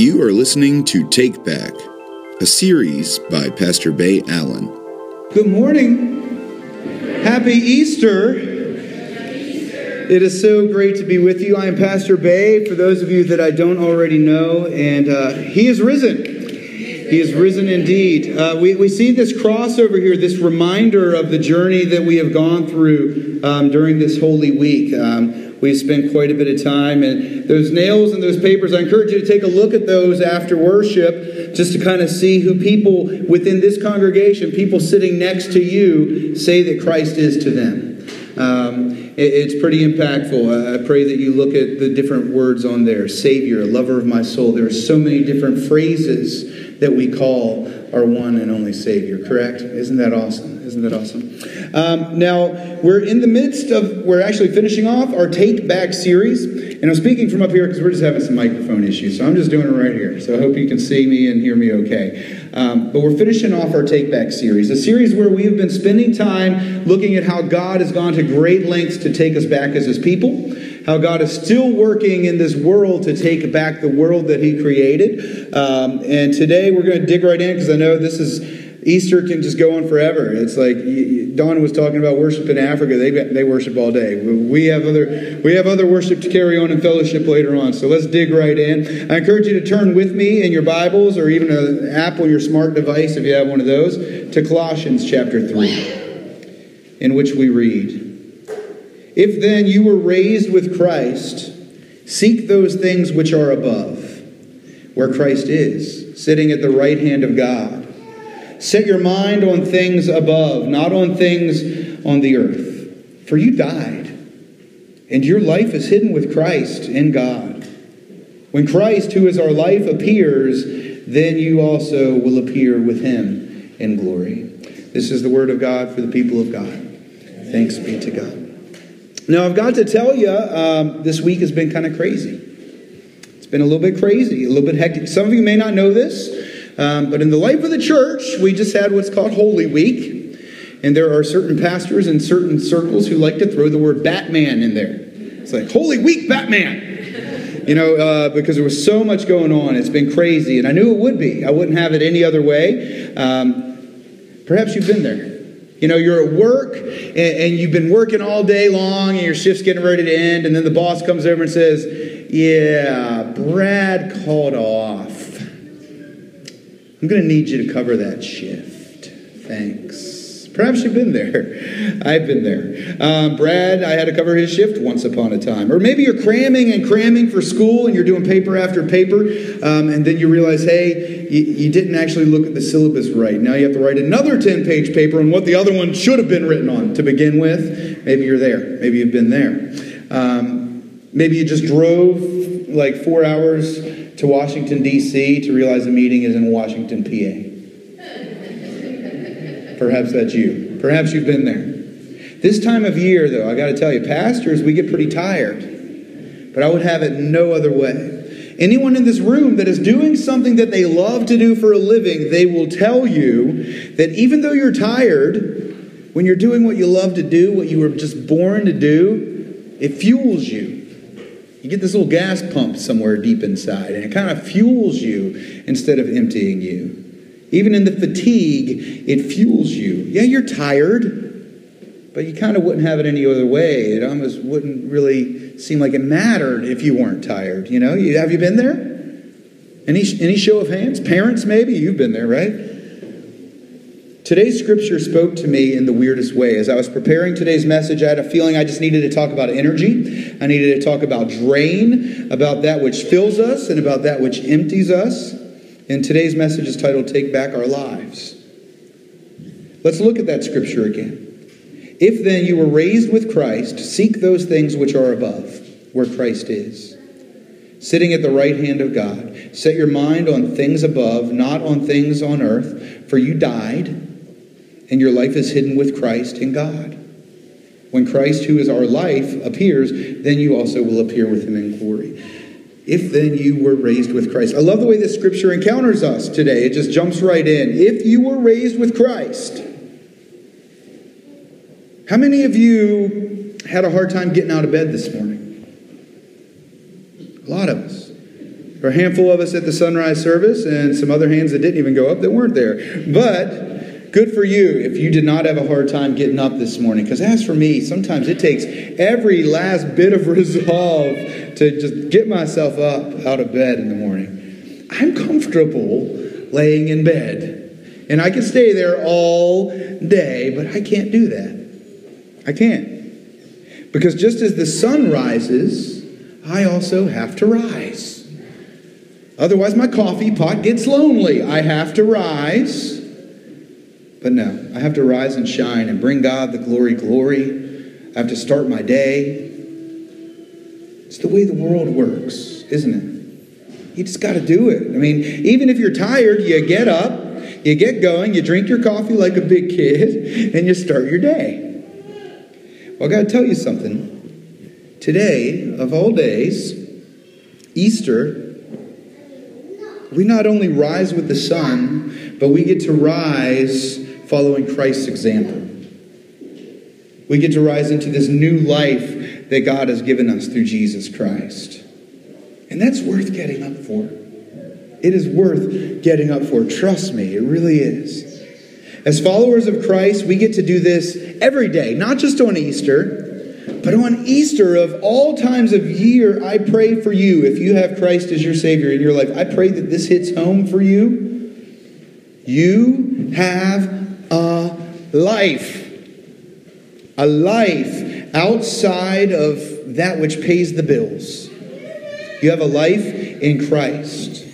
You are listening to Take Back, a series by Pastor Bay Allen. Good morning. Happy Easter. It is so great to be with you. I am Pastor Bay, for those of you that I don't already know, and uh, he is risen. He is risen indeed. Uh, we, we see this cross over here, this reminder of the journey that we have gone through um, during this Holy Week. Um, We've spent quite a bit of time. And those nails and those papers, I encourage you to take a look at those after worship just to kind of see who people within this congregation, people sitting next to you, say that Christ is to them. Um, it, it's pretty impactful. I pray that you look at the different words on there Savior, lover of my soul. There are so many different phrases that we call our one and only Savior, correct? Isn't that awesome? Isn't that awesome? Um, now, we're in the midst of, we're actually finishing off our Take Back series. And I'm speaking from up here because we're just having some microphone issues. So I'm just doing it right here. So I hope you can see me and hear me okay. Um, but we're finishing off our Take Back series, a series where we have been spending time looking at how God has gone to great lengths to take us back as his people how God is still working in this world to take back the world that He created. Um, and today we're going to dig right in because I know this is Easter can just go on forever. It's like Don was talking about worship in Africa. They, they worship all day. We have other we have other worship to carry on in fellowship later on. So let's dig right in. I encourage you to turn with me in your Bibles or even an app on your smart device if you have one of those to Colossians chapter three, in which we read. If then you were raised with Christ, seek those things which are above, where Christ is, sitting at the right hand of God. Set your mind on things above, not on things on the earth. For you died, and your life is hidden with Christ in God. When Christ, who is our life, appears, then you also will appear with him in glory. This is the word of God for the people of God. Thanks be to God. Now, I've got to tell you, um, this week has been kind of crazy. It's been a little bit crazy, a little bit hectic. Some of you may not know this, um, but in the life of the church, we just had what's called Holy Week. And there are certain pastors in certain circles who like to throw the word Batman in there. It's like, Holy Week, Batman! You know, uh, because there was so much going on. It's been crazy. And I knew it would be. I wouldn't have it any other way. Um, perhaps you've been there. You know, you're at work and, and, you've been working all day long and your shift's getting ready to end, and then the boss comes over and says, Yeah, Brad called off. I'm going to need you to cover that shift. Thanks. Perhaps you've been there. I've been there. Um, Brad, I had to cover his shift once upon a time. Or maybe you're cramming and cramming for school and you're doing paper after paper, um, and then you realize, hey, you, you, didn't actually look at the syllabus right. Now you have to write another 10 page paper on what the other one should have been written on to begin with. Maybe you're there. Maybe you've been there. Um, maybe you just drove like four hours to Washington, D.C. to realize the meeting is in Washington, PA. Perhaps that's you. Perhaps you've been there. This time of year, though, I got to tell you, pastors, we get pretty tired. But I would have it no other way. Anyone in this room that is doing something that they love to do for a living, they will tell you that even though you're tired, when you're doing what you love to do, what you were just born to do, it fuels you. You get this little gas pump somewhere deep inside, and it kind of fuels you instead of emptying you. Even in the fatigue, it fuels you. Yeah, you're tired, but you kind of wouldn't have it any other way. It almost wouldn't really seem like it mattered if you weren't tired. You know, have you been there? Any, any show of hands? Parents, maybe? You've been there, right? Today's scripture spoke to me in the weirdest way. As I was preparing today's message, I had a feeling I just needed to talk about energy. I needed to talk about drain, about that which fills us, and about that which empties us. And today's message is titled Take Back Our Lives. Let's look at that scripture again. If then you were raised with Christ, seek those things which are above, where Christ is, sitting at the right hand of God. Set your mind on things above, not on things on earth, for you died, and your life is hidden with Christ in God. When Christ, who is our life, appears, then you also will appear with him in glory. If then you were raised with Christ. I love the way this scripture encounters us today. It just jumps right in. If you were raised with Christ. How many of you had a hard time getting out of bed this morning? A lot of us. There a handful of us at the sunrise service and some other hands that didn't even go up that weren't there. But good for you if you did not have a hard time getting up this morning. Because as for me, sometimes it takes every last bit of resolve to just get myself up out of bed in the morning. I'm comfortable laying in bed. And I can stay there all day, but I can't do that. I can't. Because just as the sun rises, I also have to rise. Otherwise, my coffee pot gets lonely. I have to rise. But no, I have to rise and shine and bring God the glory, glory. I have to start my day. It's the way the world works, isn't it? You just got to do it. I mean, even if you're tired, you get up, you get going, you drink your coffee like a big kid, and you start your day. Well, I got to tell you something. Today, of all days, Easter we not only rise with the sun, but we get to rise following Christ's example. We get to rise into this new life that God has given us through Jesus Christ. And that's worth getting up for. It is worth getting up for. Trust me, it really is. As followers of Christ, we get to do this every day, not just on Easter, but on Easter, of all times of year, I pray for you, if you have Christ as your Savior in your life, I pray that this hits home for you. You have a life. A life outside of that which pays the bills. You have a life in Christ.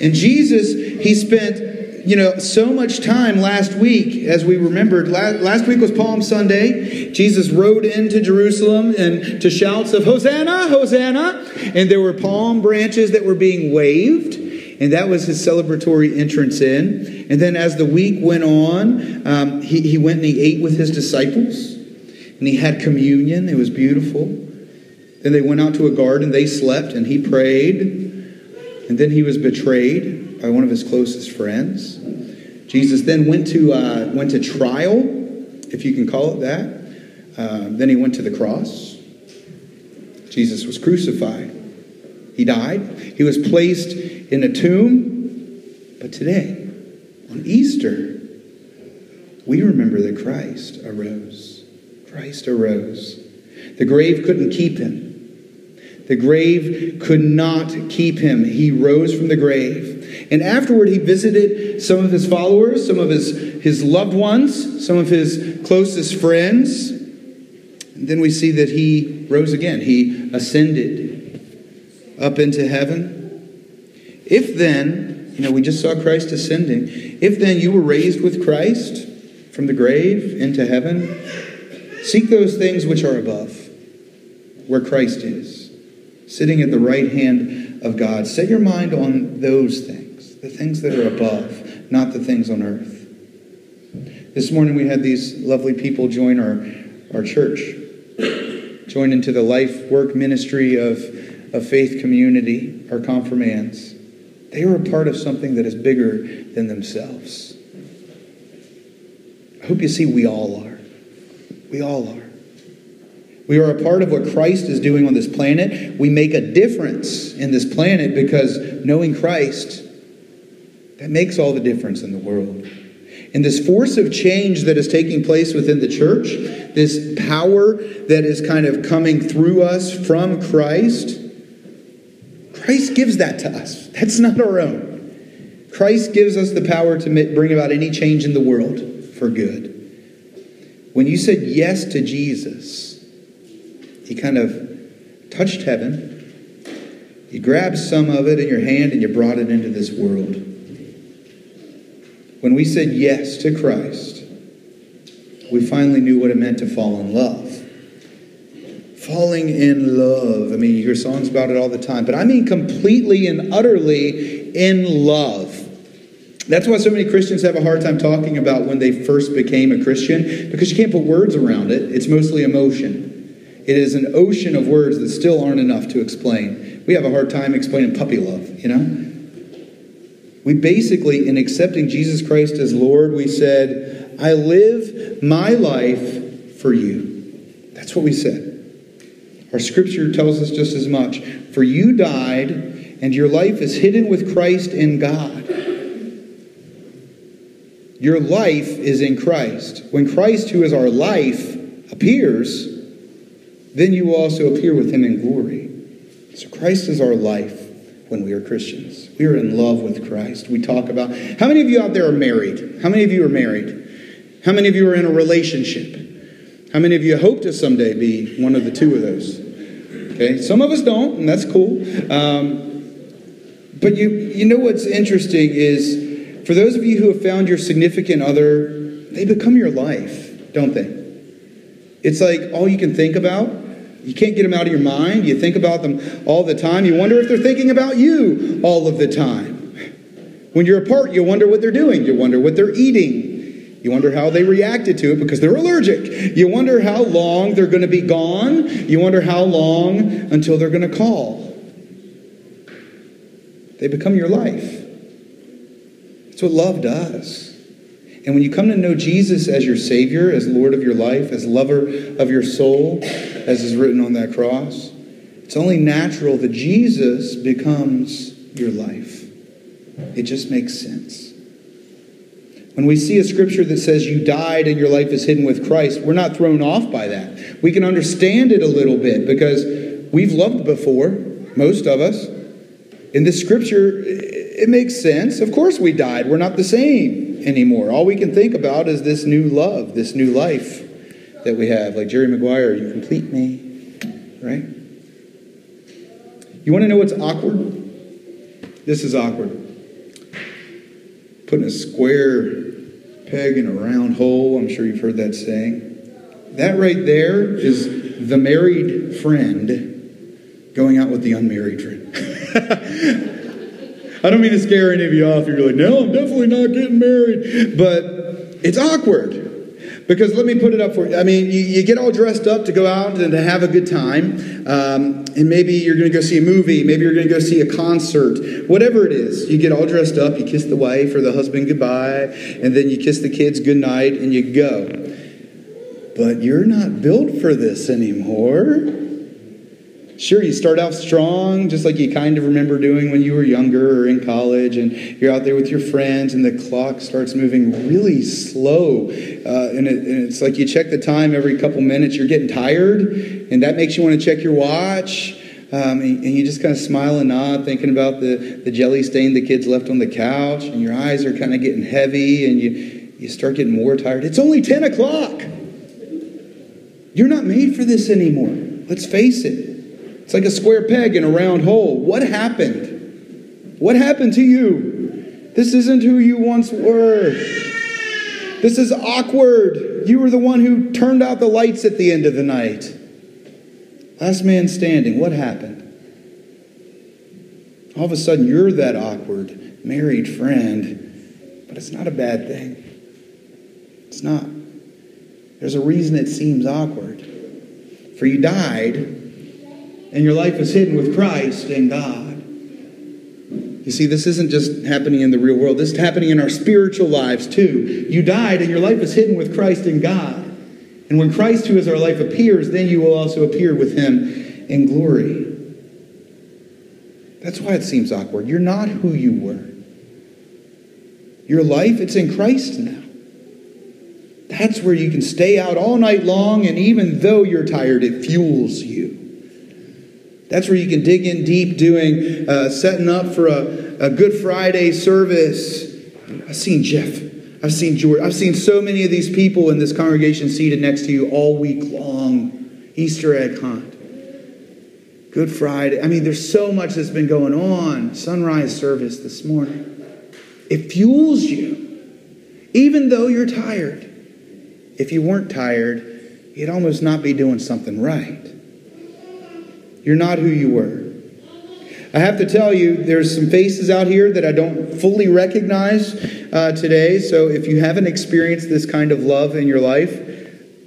And Jesus, he spent you know, so much time last week, as we remembered. Last week was Palm Sunday. Jesus rode into Jerusalem and to shouts of Hosanna, Hosanna. And there were palm branches that were being waved. And that was his celebratory entrance in. And then as the week went on, um, he, he went and he ate with his disciples. And he had communion. It was beautiful. Then they went out to a garden. They slept and he prayed. And then he was betrayed by one of his closest friends. Jesus then went to, uh, went to trial, if you can call it that. Uh, then he went to the cross. Jesus was crucified. He died. He was placed in a tomb. But today, on Easter, we remember that Christ arose. Christ arose. The grave couldn't keep him. The grave could not keep him. He rose from the grave. And afterward, he visited some of his followers, some of his, his loved ones, some of his closest friends. And then we see that he rose again. He ascended up into heaven. If then, you know, we just saw Christ ascending. If then you were raised with Christ from the grave into heaven, seek those things which are above, where Christ is, sitting at the right hand of God. Set your mind on those things the things that are above, not the things on earth. This morning we had these lovely people join our, our church, join into the life work ministry of, of faith community, or confirmands. They are a part of something that is bigger than themselves. I hope you see we all are. We all are. We are a part of what Christ is doing on this planet. We make a difference in this planet because knowing Christ that makes all the difference in the world. And this force of change that is taking place within the church, this power that is kind of coming through us from Christ, Christ gives that to us. That's not our own. Christ gives us the power to bring about any change in the world for good. When you said yes to Jesus, he kind of touched heaven. You grabbed some of it in your hand and you brought it into this world. When we said yes to Christ, we finally knew what it meant to fall in love. Falling in love. I mean, you hear songs about it all the time, but I mean completely and utterly in love. That's why so many Christians have a hard time talking about when they first became a Christian, because you can't put words around it. It's mostly emotion. It is an ocean of words that still aren't enough to explain. We have a hard time explaining puppy love, you know? We basically, in accepting Jesus Christ as Lord, we said, I live my life for you. That's what we said. Our scripture tells us just as much. For you died, and your life is hidden with Christ in God. Your life is in Christ. When Christ, who is our life, appears, then you also appear with him in glory. So Christ is our life when we are Christians. We are in love with Christ. We talk about how many of you out there are married? How many of you are married? How many of you are in a relationship? How many of you hope to someday be one of the two of those? Okay, some of us don't, and that's cool. Um, but you, you know what's interesting is for those of you who have found your significant other, they become your life, don't they? It's like all you can think about. You can't get them out of your mind. You think about them all the time. You wonder if they're thinking about you all of the time. When you're apart, you wonder what they're doing. You wonder what they're eating. You wonder how they reacted to it because they're allergic. You wonder how long they're going to be gone. You wonder how long until they're going to call. They become your life. That's what love does. And when you come to know Jesus as your Savior, as Lord of your life, as lover of your soul, as is written on that cross, it's only natural that Jesus becomes your life. It just makes sense. When we see a scripture that says you died and your life is hidden with Christ, we're not thrown off by that. We can understand it a little bit because we've loved before, most of us. In this scripture, it makes sense. Of course, we died. We're not the same anymore. All we can think about is this new love, this new life that we have. Like Jerry Maguire, you complete me, right? You want to know what's awkward? This is awkward. Putting a square peg in a round hole. I'm sure you've heard that saying. That right there is the married friend going out with the unmarried friend. I don't mean to scare any of you off. You're like, no, I'm definitely not getting married. But it's awkward. Because let me put it up for you. I mean, you, you, get all dressed up to go out and to have a good time. Um, and maybe you're going to go see a movie. Maybe you're going to go see a concert. Whatever it is, you get all dressed up. You kiss the wife or the husband goodbye. And then you kiss the kids goodnight and you go. But you're not built for this anymore. Sure, you start out strong, just like you kind of remember doing when you were younger or in college, and you're out there with your friends, and the clock starts moving really slow. Uh, and, it, and, it's like you check the time every couple minutes, you're getting tired, and that makes you want to check your watch. Um, and, and, you just kind of smile and nod, thinking about the, the jelly stain the kids left on the couch, and your eyes are kind of getting heavy, and you, you start getting more tired. It's only 10 o'clock. You're not made for this anymore. Let's face it. It's like a square peg in a round hole. What happened? What happened to you? This isn't who you once were. This is awkward. You were the one who turned out the lights at the end of the night. Last man standing. What happened? All of a sudden, you're that awkward married friend, but it's not a bad thing. It's not. There's a reason it seems awkward. For you died and your life is hidden with Christ in God. You see, this isn't just happening in the real world, this is happening in our spiritual lives too. You died, and your life is hidden with Christ in God. And when Christ, who is our life, appears, then you will also appear with him in glory. That's why it seems awkward. You're not who you were. Your life, it's in Christ now. That's where you can stay out all night long, and even though you're tired, it fuels you. That's where you can dig in deep doing, uh, setting up for a, a Good Friday service. I've seen Jeff. I've seen George. I've seen so many of these people in this congregation seated next to you all week long. Easter egg hunt. Good Friday. I mean, there's so much that's been going on. Sunrise service this morning. It fuels you, even though you're tired. If you weren't tired, you'd almost not be doing something right. You're not who you were. I have to tell you, there's some faces out here that I don't fully recognize uh, today. So if you haven't experienced this kind of love in your life,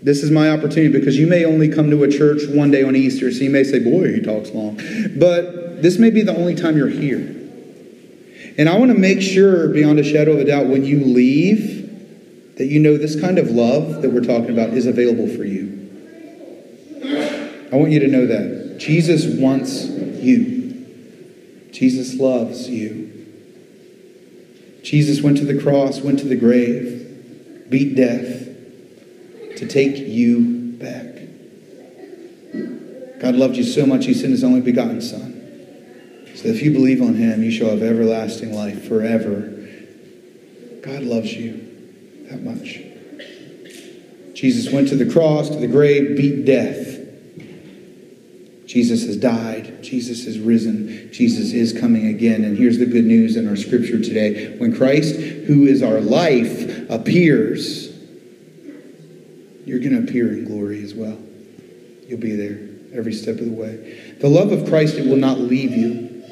this is my opportunity because you may only come to a church one day on Easter. So you may say, Boy, he talks long. But this may be the only time you're here. And I want to make sure, beyond a shadow of a doubt, when you leave, that you know this kind of love that we're talking about is available for you. I want you to know that. Jesus wants you. Jesus loves you. Jesus went to the cross, went to the grave, beat death to take you back. God loved you so much, he sent his only begotten Son. So if you believe on him, you shall have everlasting life forever. God loves you that much. Jesus went to the cross, to the grave, beat death. Jesus has died. Jesus is risen. Jesus is coming again. And here's the good news in our scripture today. When Christ, who is our life, appears, you're going to appear in glory as well. You'll be there every step of the way. The love of Christ, it will not leave you.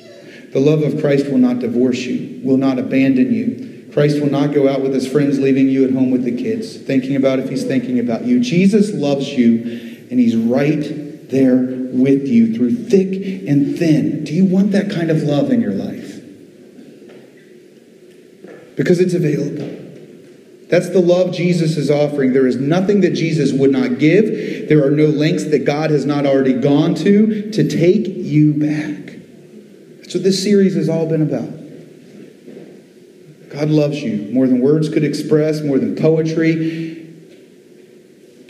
The love of Christ will not divorce you, will not abandon you. Christ will not go out with his friends, leaving you at home with the kids, thinking about if he's thinking about you. Jesus loves you, and he's right there with you through thick and thin. Do you want that kind of love in your life? Because it's available. That's the love Jesus is offering. There is nothing that Jesus would not give. There are no lengths that God has not already gone to to take you back. That's what this series has all been about. God loves you more than words could express, more than poetry.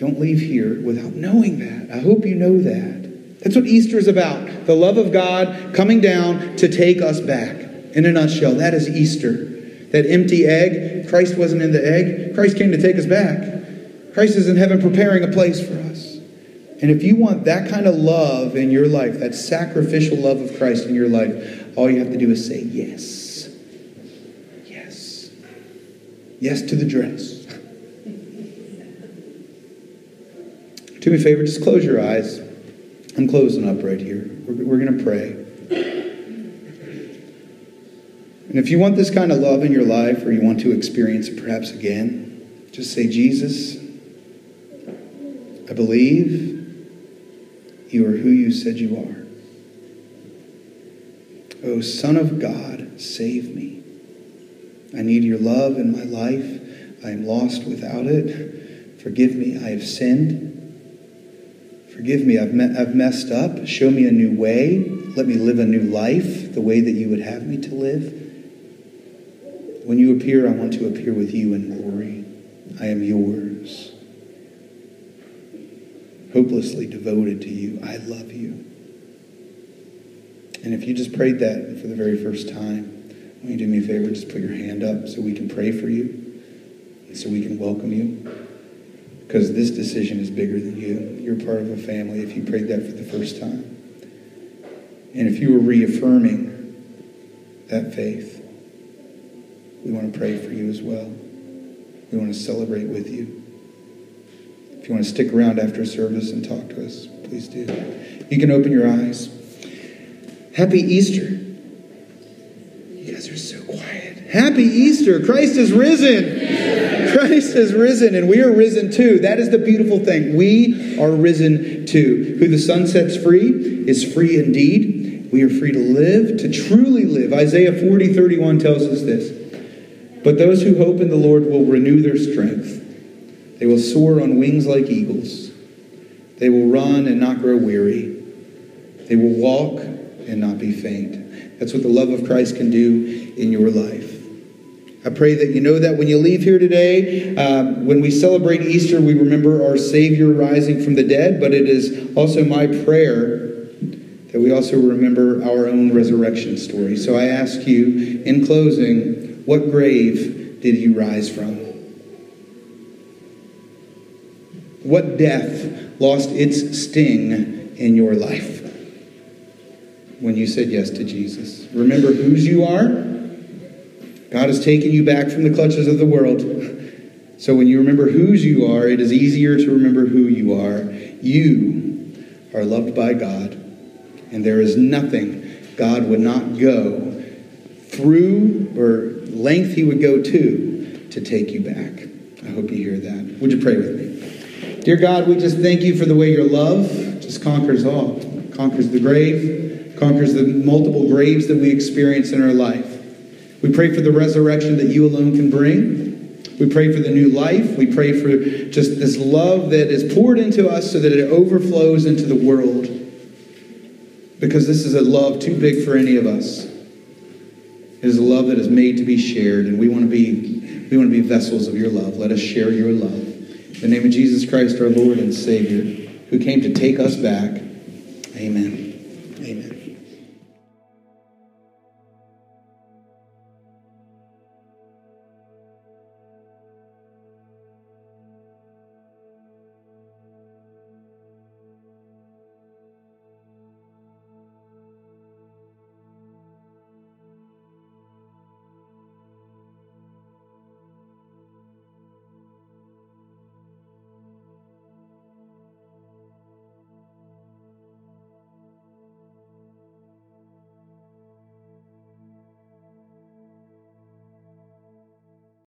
Don't leave here without knowing that. I hope you know that. That's what Easter is about the love of God coming down to take us back. In a nutshell, that is Easter. That empty egg, Christ wasn't in the egg. Christ came to take us back. Christ is in heaven preparing a place for us. And if you want that kind of love in your life, that sacrificial love of Christ in your life, all you have to do is say yes. Yes. Yes to the dress. Do me a favor, just close your eyes. I'm closing up right here. We're, we're going to pray. And if you want this kind of love in your life, or you want to experience it perhaps again, just say, Jesus, I believe you are who you said you are. Oh, Son of God, save me. I need your love in my life. I am lost without it. Forgive me, I have sinned. Forgive me, I've, me- I've messed up. Show me a new way. Let me live a new life, the way that you would have me to live. When you appear, I want to appear with you in glory. I am yours. Hopelessly devoted to you. I love you. And if you just prayed that for the very first time, will you do me a favor? Just put your hand up so we can pray for you so we can welcome you. Because this decision is bigger than you. You're part of a family if you prayed that for the first time. And if you were reaffirming that faith, we want to pray for you as well. We want to celebrate with you. If you want to stick around after service and talk to us, please do. You can open your eyes. Happy Easter. You guys are so quiet. Happy Easter. Christ is risen. Christ is risen, and we are risen too. That is the beautiful thing. We are risen too. Who the Son sets free is free indeed. We are free to live, to truly live. Isaiah 40, 31 tells us this. But those who hope in the Lord will renew their strength. They will soar on wings like eagles. They will run and not grow weary. They will walk and not be faint. That's what the love of Christ can do in your life. I pray that you know that when you leave here today, um, when we celebrate Easter, we remember our Savior rising from the dead, but it is also my prayer that we also remember our own resurrection story. So I ask you, in closing, what grave did you rise from? What death lost its sting in your life when you said yes to Jesus? Remember whose you are? God has taken you back from the clutches of the world. So when you remember whose you are, it is easier to remember who you are. You are loved by God, and there is nothing God would not go through or length he would go to to take you back. I hope you hear that. Would you pray with me? Dear God, we just thank you for the way your love just conquers all, conquers the grave, conquers the multiple graves that we experience in our life. We pray for the resurrection that you alone can bring. We pray for the new life. We pray for just this love that is poured into us so that it overflows into the world. Because this is a love too big for any of us. It is a love that is made to be shared, and we want to be we want to be vessels of your love. Let us share your love. In the name of Jesus Christ, our Lord and Savior, who came to take us back. Amen. Amen.